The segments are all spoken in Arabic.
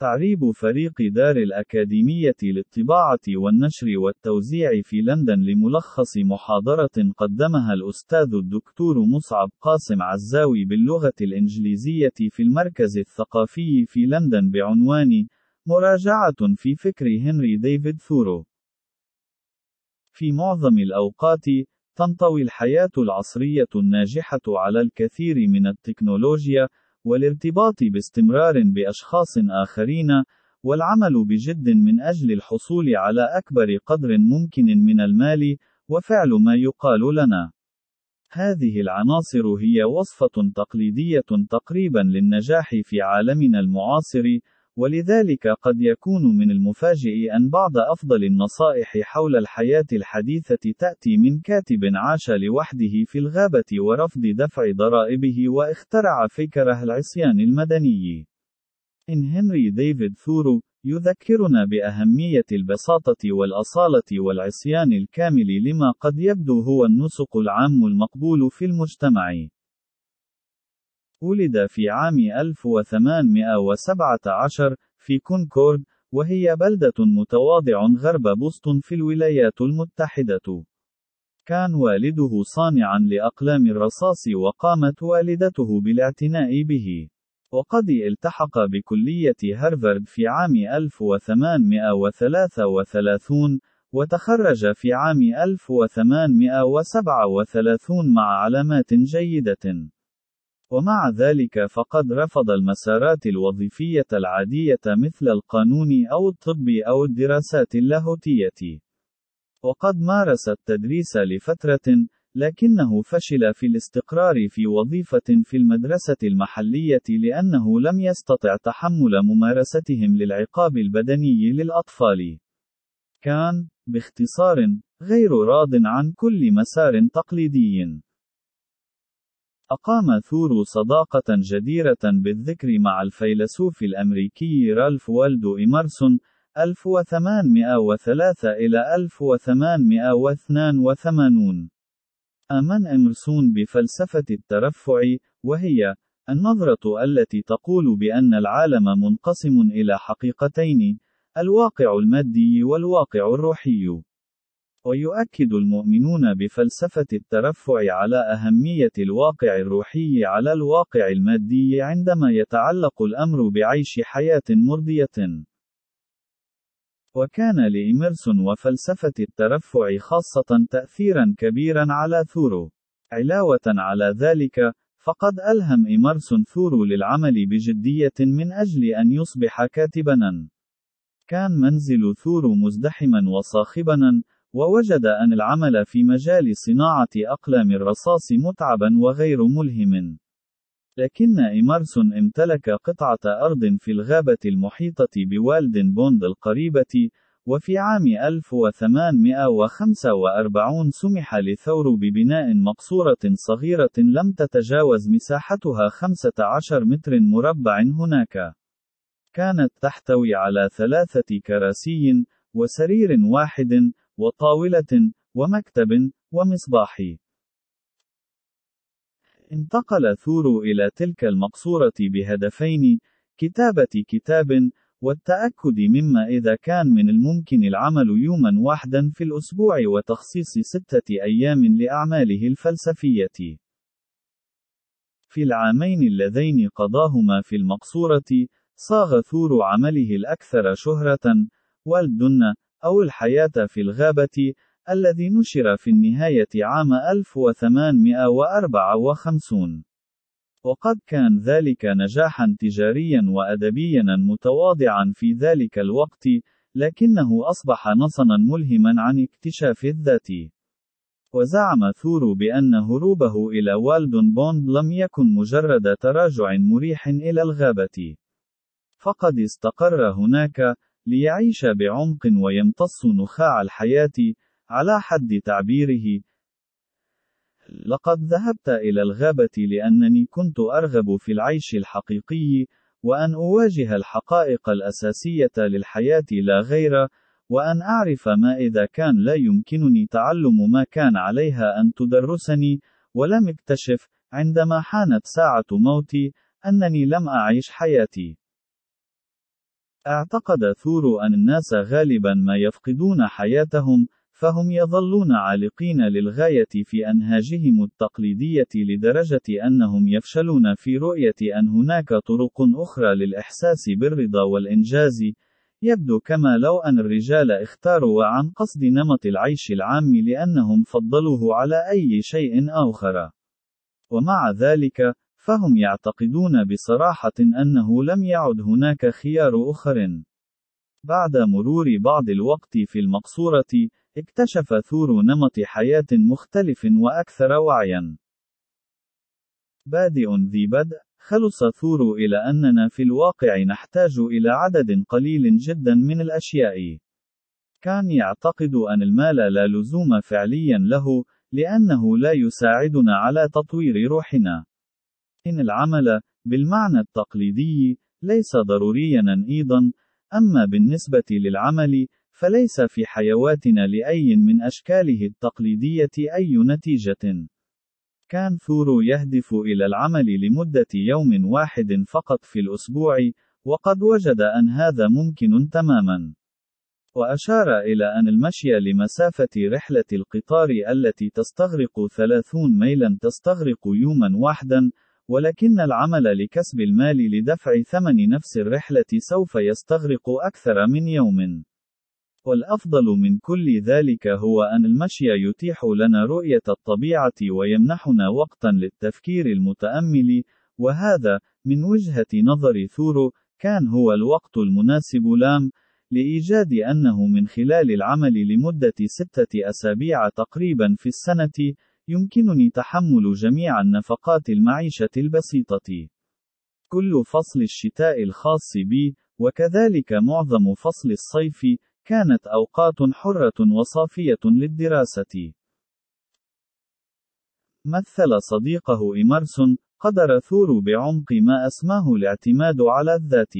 تعريب فريق دار الأكاديمية للطباعة والنشر والتوزيع في لندن لملخص محاضرة قدمها الأستاذ الدكتور مصعب قاسم عزاوي باللغة الإنجليزية في المركز الثقافي في لندن بعنوان مراجعة في فكر هنري ديفيد ثورو. في معظم الأوقات، تنطوي الحياة العصرية الناجحة على الكثير من التكنولوجيا، والارتباط باستمرار بأشخاص آخرين، والعمل بجد من أجل الحصول على أكبر قدر ممكن من المال، وفعل ما يقال لنا. هذه العناصر هي وصفة تقليدية تقريبا للنجاح في عالمنا المعاصر، ولذلك قد يكون من المفاجئ أن بعض أفضل النصائح حول الحياة الحديثة تأتي من كاتب عاش لوحده في الغابة ورفض دفع ضرائبه واخترع فكره العصيان المدني. إن هنري ديفيد ثورو يذكرنا بأهمية البساطة والأصالة والعصيان الكامل لما قد يبدو هو النسق العام المقبول في المجتمع. ولد في عام 1817 في كونكورد، وهي بلدة متواضع غرب بوسطن في الولايات المتحدة. كان والده صانعا لأقلام الرصاص وقامت والدته بالاعتناء به. وقد التحق بكلية هارفارد في عام 1833 وتخرج في عام 1837 مع علامات جيدة. ومع ذلك فقد رفض المسارات الوظيفية العادية مثل القانون أو الطب أو الدراسات اللاهوتية. وقد مارس التدريس لفترة، لكنه فشل في الاستقرار في وظيفة في المدرسة المحلية لأنه لم يستطع تحمل ممارستهم للعقاب البدني للأطفال. كان، باختصار، غير راض عن كل مسار تقليدي. أقام ثورو صداقة جديرة بالذكر مع الفيلسوف الأمريكي رالف والدو إمرسون 1803 إلى 1882 آمن إمرسون بفلسفة الترفع، وهي النظرة التي تقول بأن العالم منقسم إلى حقيقتين، الواقع المادي والواقع الروحي. ويؤكد المؤمنون بفلسفة الترفع على أهمية الواقع الروحي على الواقع المادي عندما يتعلق الأمر بعيش حياة مرضية. وكان لإيمرسون وفلسفة الترفع خاصة تأثيرا كبيرا على ثورو. علاوة على ذلك، فقد ألهم إيمرسون ثورو للعمل بجدية من أجل أن يصبح كاتبا. كان منزل ثورو مزدحما وصاخبا، ووجد أن العمل في مجال صناعة أقلام الرصاص متعبا وغير ملهم. لكن إيمرسون امتلك قطعة أرض في الغابة المحيطة بوالدن بوند القريبة، وفي عام 1845 سمح لثور ببناء مقصورة صغيرة لم تتجاوز مساحتها 15 متر مربع هناك. كانت تحتوي على ثلاثة كراسي، وسرير واحد، وطاولة، ومكتب، ومصباح. انتقل ثورو إلى تلك المقصورة بهدفين: كتابة كتاب، والتأكد مما إذا كان من الممكن العمل يوما واحدا في الأسبوع وتخصيص ستة أيام لأعماله الفلسفية. في العامين اللذين قضاهما في المقصورة، صاغ ثور عمله الأكثر شهرة، والدن، أو الحياة في الغابة، الذي نشر في النهاية عام 1854. وقد كان ذلك نجاحا تجاريا وأدبيا متواضعا في ذلك الوقت، لكنه أصبح نصنا ملهما عن اكتشاف الذات. وزعم ثور بأن هروبه إلى والدون بوند لم يكن مجرد تراجع مريح إلى الغابة. فقد استقر هناك، ليعيش بعمق ويمتص نخاع الحياة، على حد تعبيره: لقد ذهبت إلى الغابة لأنني كنت أرغب في العيش الحقيقي، وأن أواجه الحقائق الأساسية للحياة لا غير، وأن أعرف ما إذا كان لا يمكنني تعلم ما كان عليها أن تدرسني، ولم اكتشف، عندما حانت ساعة موتي، أنني لم أعيش حياتي. اعتقد ثور أن الناس غالبا ما يفقدون حياتهم، فهم يظلون عالقين للغاية في أنهاجهم التقليدية لدرجة أنهم يفشلون في رؤية أن هناك طرق أخرى للإحساس بالرضا والإنجاز. يبدو كما لو أن الرجال اختاروا عن قصد نمط العيش العام لأنهم فضلوه على أي شيء آخر. ومع ذلك، فهم يعتقدون بصراحة أنه لم يعد هناك خيار آخر. بعد مرور بعض الوقت في المقصورة، اكتشف ثور نمط حياة مختلف وأكثر وعيًا. بادئ ذي بدء، خلص ثور إلى أننا في الواقع نحتاج إلى عدد قليل جدا من الأشياء. كان يعتقد أن المال لا لزوم فعليا له، لأنه لا يساعدنا على تطوير روحنا. إن العمل، بالمعنى التقليدي، ليس ضروريا أيضا، أما بالنسبة للعمل، فليس في حيواتنا لأي من أشكاله التقليدية أي نتيجة. كان ثور يهدف إلى العمل لمدة يوم واحد فقط في الأسبوع، وقد وجد أن هذا ممكن تماما. وأشار إلى أن المشي لمسافة رحلة القطار التي تستغرق 30 ميلا تستغرق يوما واحدا، ولكن العمل لكسب المال لدفع ثمن نفس الرحلة سوف يستغرق أكثر من يوم. والأفضل من كل ذلك هو أن المشي يتيح لنا رؤية الطبيعة ويمنحنا وقتا للتفكير المتأمل، وهذا، من وجهة نظر ثورو، كان هو الوقت المناسب لام، لإيجاد أنه من خلال العمل لمدة ستة أسابيع تقريبا في السنة، يمكنني تحمل جميع النفقات المعيشة البسيطة. كل فصل الشتاء الخاص بي، وكذلك معظم فصل الصيف، كانت أوقات حرة وصافية للدراسة. مثل صديقه إمرسون، قدر ثور بعمق ما أسماه الاعتماد على الذات.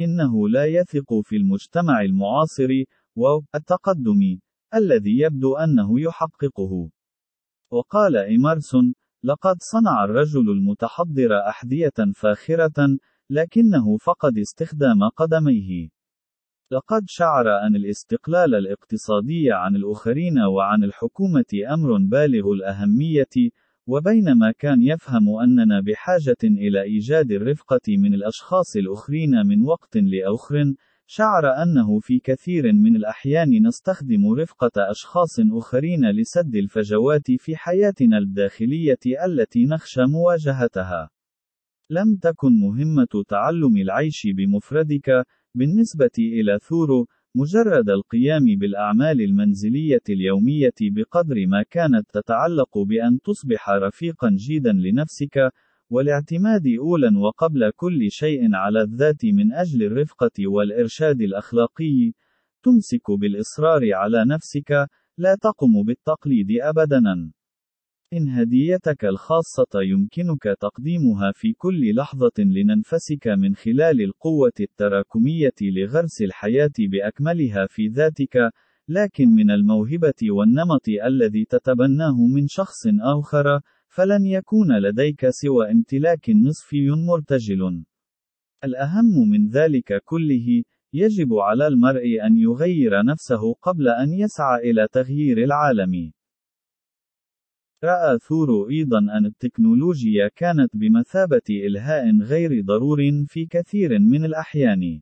إنه لا يثق في المجتمع المعاصر، والتقدم، الذي يبدو أنه يحققه. وقال إمرسون: لقد صنع الرجل المتحضر أحذية فاخرة، لكنه فقد استخدام قدميه. لقد شعر أن الاستقلال الاقتصادي عن الآخرين وعن الحكومة أمر بالغ الأهمية، وبينما كان يفهم أننا بحاجة إلى إيجاد الرفقة من الأشخاص الآخرين من وقت لآخر، شعر أنه في كثير من الأحيان نستخدم رفقة أشخاص آخرين لسد الفجوات في حياتنا الداخلية التي نخشى مواجهتها. لم تكن مهمة تعلم العيش بمفردك، بالنسبة إلى ثورو، مجرد القيام بالأعمال المنزلية اليومية بقدر ما كانت تتعلق بأن تصبح رفيقا جيدا لنفسك، والاعتماد أولا وقبل كل شيء على الذات من أجل الرفقة والإرشاد الأخلاقي، تمسك بالإصرار على نفسك، لا تقم بالتقليد أبدًا. إن هديتك الخاصة يمكنك تقديمها في كل لحظة لننفسك من خلال القوة التراكمية لغرس الحياة بأكملها في ذاتك، لكن من الموهبة والنمط الذي تتبناه من شخص آخر، فلن يكون لديك سوى امتلاك نصفي مرتجل. الأهم من ذلك كله، يجب على المرء أن يغير نفسه قبل أن يسعى إلى تغيير العالم. رأى ثورو أيضا أن التكنولوجيا كانت بمثابة إلهاء غير ضرور في كثير من الأحيان.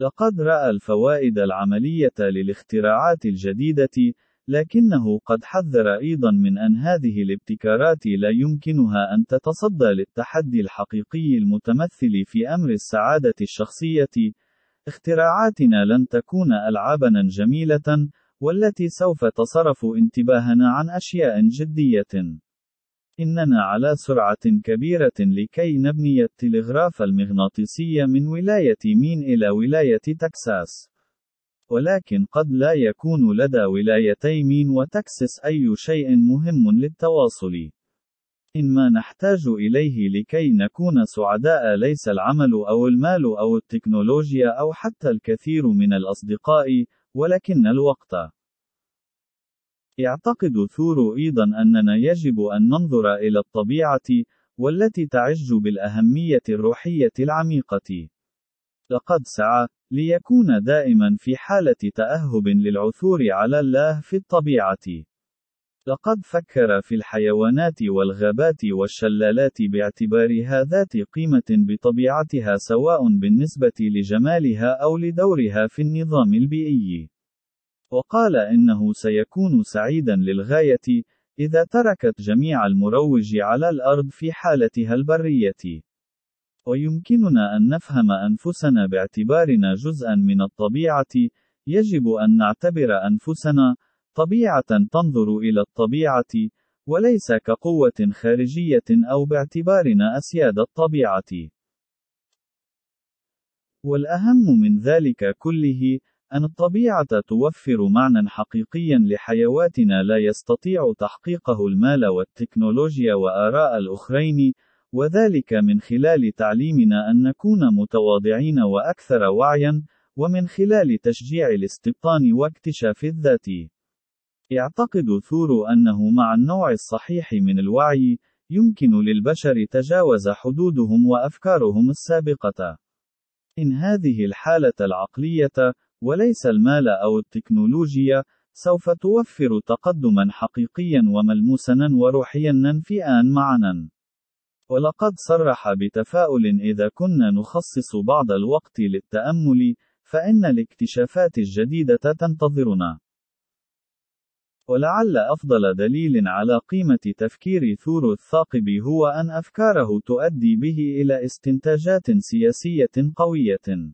لقد رأى الفوائد العملية للاختراعات الجديدة، لكنه قد حذر أيضا من أن هذه الابتكارات لا يمكنها أن تتصدى للتحدي الحقيقي المتمثل في أمر السعادة الشخصية. اختراعاتنا لن تكون ألعابا جميلة، والتي سوف تصرف انتباهنا عن أشياء جدية. إننا على سرعة كبيرة لكي نبني التلغراف المغناطيسي من ولاية مين إلى ولاية تكساس. ولكن قد لا يكون لدى ولايتي مين وتكساس أي شيء مهم للتواصل. إن ما نحتاج إليه لكي نكون سعداء ليس العمل أو المال أو التكنولوجيا أو حتى الكثير من الأصدقاء، ولكن الوقت. يعتقد ثور أيضا أننا يجب أن ننظر إلى الطبيعة، والتي تعج بالأهمية الروحية العميقة. لقد سعى ليكون دائما في حالة تأهب للعثور على الله في الطبيعة. لقد فكر في الحيوانات والغابات والشلالات باعتبارها ذات قيمة بطبيعتها سواء بالنسبة لجمالها أو لدورها في النظام البيئي. وقال إنه سيكون سعيدا للغاية إذا تركت جميع المروج على الأرض في حالتها البرية. ويمكننا أن نفهم أنفسنا باعتبارنا جزءا من الطبيعة، يجب أن نعتبر أنفسنا طبيعة تنظر إلى الطبيعة، وليس كقوة خارجية أو باعتبارنا أسياد الطبيعة. والأهم من ذلك كله، أن الطبيعة توفر معنى حقيقيا لحيواتنا لا يستطيع تحقيقه المال والتكنولوجيا وآراء الآخرين، وذلك من خلال تعليمنا أن نكون متواضعين وأكثر وعيا، ومن خلال تشجيع الاستبطان واكتشاف الذات. يعتقد ثور أنه مع النوع الصحيح من الوعي، يمكن للبشر تجاوز حدودهم وأفكارهم السابقة. إن هذه الحالة العقلية، وليس المال أو التكنولوجيا، سوف توفر تقدما حقيقيا وملموسا وروحيا ننفئا معنا. ولقد صرح بتفاؤل إذا كنا نخصص بعض الوقت للتأمل، فإن الاكتشافات الجديدة تنتظرنا. ولعل أفضل دليل على قيمة تفكير ثور الثاقب هو أن أفكاره تؤدي به إلى استنتاجات سياسية قوية.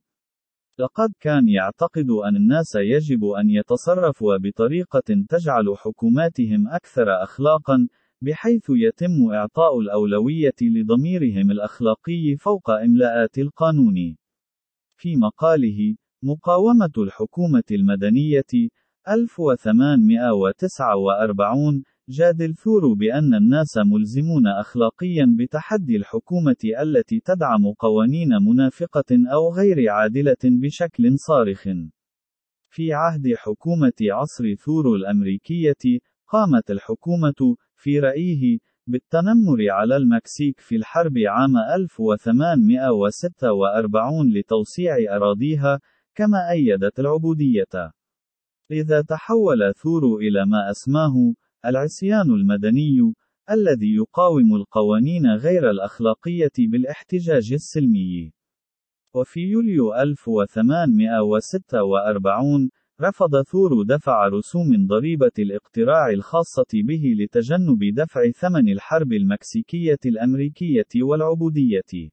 لقد كان يعتقد أن الناس يجب أن يتصرفوا بطريقة تجعل حكوماتهم أكثر أخلاقًا، بحيث يتم إعطاء الأولوية لضميرهم الأخلاقي فوق إملاءات القانون. في مقاله مقاومة الحكومة المدنية 1849 جادل ثور بأن الناس ملزمون أخلاقيا بتحدي الحكومة التي تدعم قوانين منافقة أو غير عادلة بشكل صارخ. في عهد حكومة عصر ثور الأمريكية، قامت الحكومة، في رأيه، بالتنمر على المكسيك في الحرب عام 1846 لتوسيع أراضيها، كما أيدت العبودية. لذا تحول ثور إلى ما أسماه العصيان المدني، الذي يقاوم القوانين غير الأخلاقية بالاحتجاج السلمي. وفي يوليو 1846 رفض ثور دفع رسوم ضريبة الاقتراع الخاصة به لتجنب دفع ثمن الحرب المكسيكية الأمريكية والعبودية.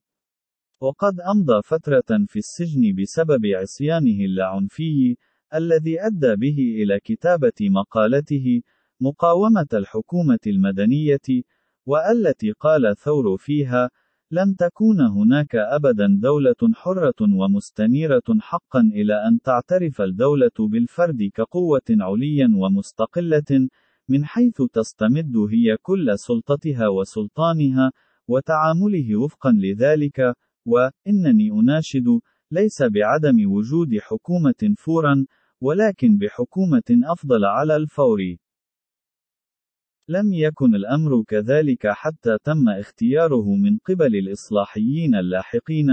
وقد أمضى فترة في السجن بسبب عصيانه اللعنفي، الذي أدى به إلى كتابة مقالته مقاومة الحكومة المدنية، والتي قال ثور فيها: لن تكون هناك أبدا دولة حرة ومستنيرة حقا إلى أن تعترف الدولة بالفرد كقوة عليا ومستقلة، من حيث تستمد هي كل سلطتها وسلطانها، وتعامله وفقا لذلك، وإنني أناشد، ليس بعدم وجود حكومة فورا، ولكن بحكومة أفضل على الفور. لم يكن الأمر كذلك حتى تم اختياره من قبل الإصلاحيين اللاحقين،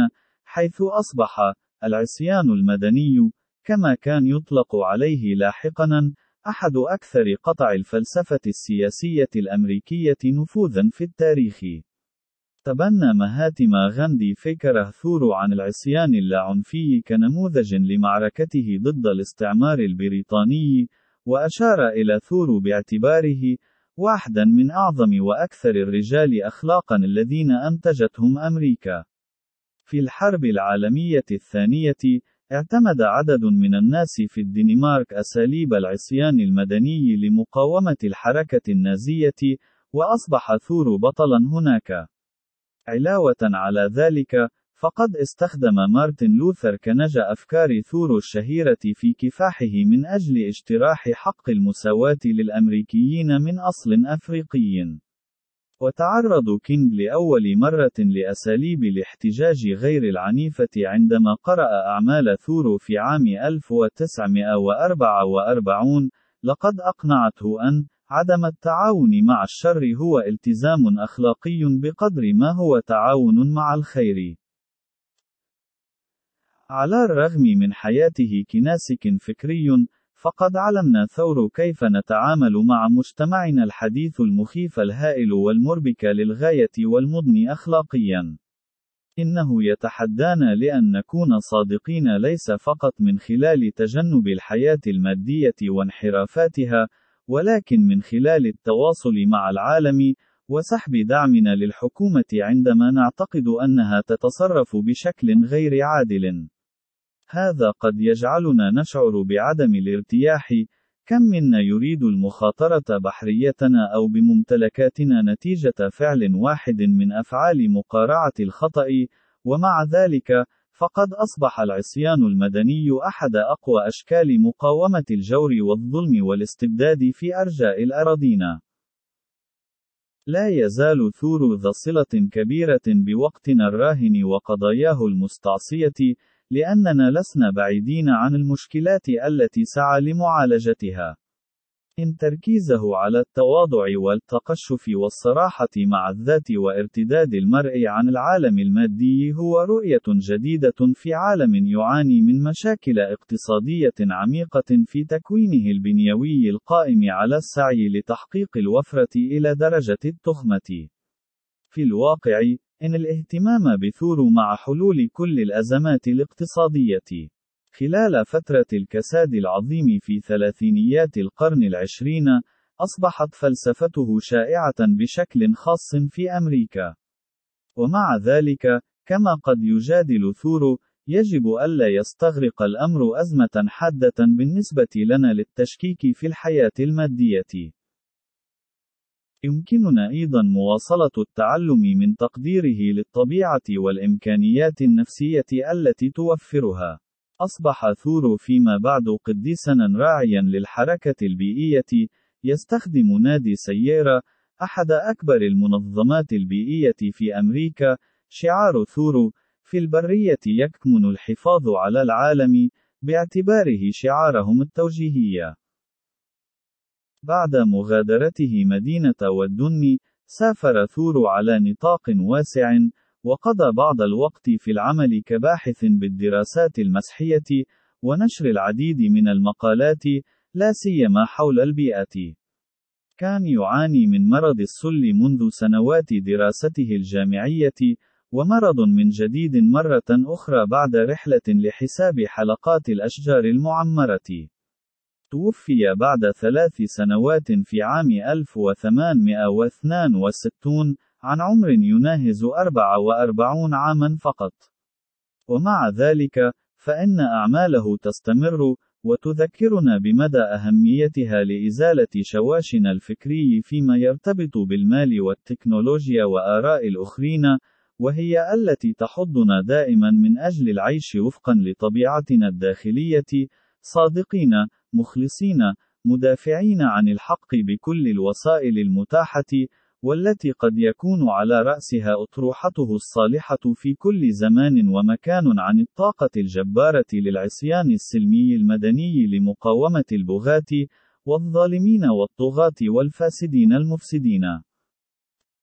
حيث أصبح العصيان المدني، كما كان يطلق عليه لاحقاً، أحد أكثر قطع الفلسفة السياسية الأمريكية نفوذًا في التاريخ. تبنى مهاتما غاندي فكره ثور عن العصيان اللاعنفي كنموذج لمعركته ضد الاستعمار البريطاني، وأشار إلى ثور باعتباره واحدا من أعظم وأكثر الرجال أخلاقا الذين أنتجتهم أمريكا. في الحرب العالمية الثانية، اعتمد عدد من الناس في الدنمارك أساليب العصيان المدني لمقاومة الحركة النازية، وأصبح ثور بطلا هناك. علاوة على ذلك، فقد استخدم مارتن لوثر كنج أفكار ثور الشهيرة في كفاحه من أجل اجتراح حق المساواة للأمريكيين من أصل أفريقي. وتعرض كينغ لأول مرة لأساليب الاحتجاج غير العنيفة عندما قرأ أعمال ثور في عام 1944 لقد أقنعته أن عدم التعاون مع الشر هو التزام أخلاقي بقدر ما هو تعاون مع الخير. على الرغم من حياته كناسك فكري، فقد علمنا ثور كيف نتعامل مع مجتمعنا الحديث المخيف الهائل والمربك للغاية والمضني أخلاقيًا. إنه يتحدانا لأن نكون صادقين ليس فقط من خلال تجنب الحياة المادية وانحرافاتها، ولكن من خلال التواصل مع العالم، وسحب دعمنا للحكومة عندما نعتقد أنها تتصرف بشكل غير عادل. هذا قد يجعلنا نشعر بعدم الارتياح، كم منا يريد المخاطرة بحريتنا أو بممتلكاتنا نتيجة فعل واحد من أفعال مقارعة الخطأ، ومع ذلك، فقد أصبح العصيان المدني أحد أقوى أشكال مقاومة الجور والظلم والاستبداد في أرجاء الأراضين. لا يزال ثور ذا صلة كبيرة بوقتنا الراهن وقضاياه المستعصية، لأننا لسنا بعيدين عن المشكلات التي سعى لمعالجتها. إن تركيزه على التواضع والتقشف والصراحة مع الذات وارتداد المرء عن العالم المادي هو رؤية جديدة في عالم يعاني من مشاكل اقتصادية عميقة في تكوينه البنيوي القائم على السعي لتحقيق الوفرة إلى درجة التخمة. في الواقع، إن الاهتمام بثور مع حلول كل الأزمات الاقتصادية خلال فترة الكساد العظيم في ثلاثينيات القرن العشرين، أصبحت فلسفته شائعة بشكل خاص في أمريكا. ومع ذلك، كما قد يجادل ثور، يجب ألا يستغرق الأمر أزمة حادة بالنسبة لنا للتشكيك في الحياة المادية. يمكننا أيضا مواصلة التعلم من تقديره للطبيعة والإمكانيات النفسية التي توفرها. أصبح ثور فيما بعد قديسًا راعيًا للحركة البيئية، يستخدم نادي سييرا، أحد أكبر المنظمات البيئية في أمريكا، شعار ثور: في البرية يكمن الحفاظ على العالم، باعتباره شعارهم التوجيهي. بعد مغادرته مدينة ودن، سافر ثور على نطاق واسع، وقضى بعض الوقت في العمل كباحث بالدراسات المسحية، ونشر العديد من المقالات، لا سيما حول البيئة. كان يعاني من مرض السل منذ سنوات دراسته الجامعية، ومرض من جديد مرة أخرى بعد رحلة لحساب حلقات الأشجار المعمرة. توفي بعد ثلاث سنوات في عام 1862 عن عمر يناهز 44 عاما فقط. ومع ذلك، فإن أعماله تستمر، وتذكرنا بمدى أهميتها لإزالة شواشنا الفكري فيما يرتبط بالمال والتكنولوجيا وآراء الآخرين، وهي التي تحضنا دائما من أجل العيش وفقا لطبيعتنا الداخلية، صادقين، مخلصين، مدافعين عن الحق بكل الوسائل المتاحة، والتي قد يكون على رأسها أطروحته الصالحة في كل زمان ومكان عن الطاقة الجبارة للعصيان السلمي المدني لمقاومة البغاة، والظالمين والطغاة والفاسدين المفسدين.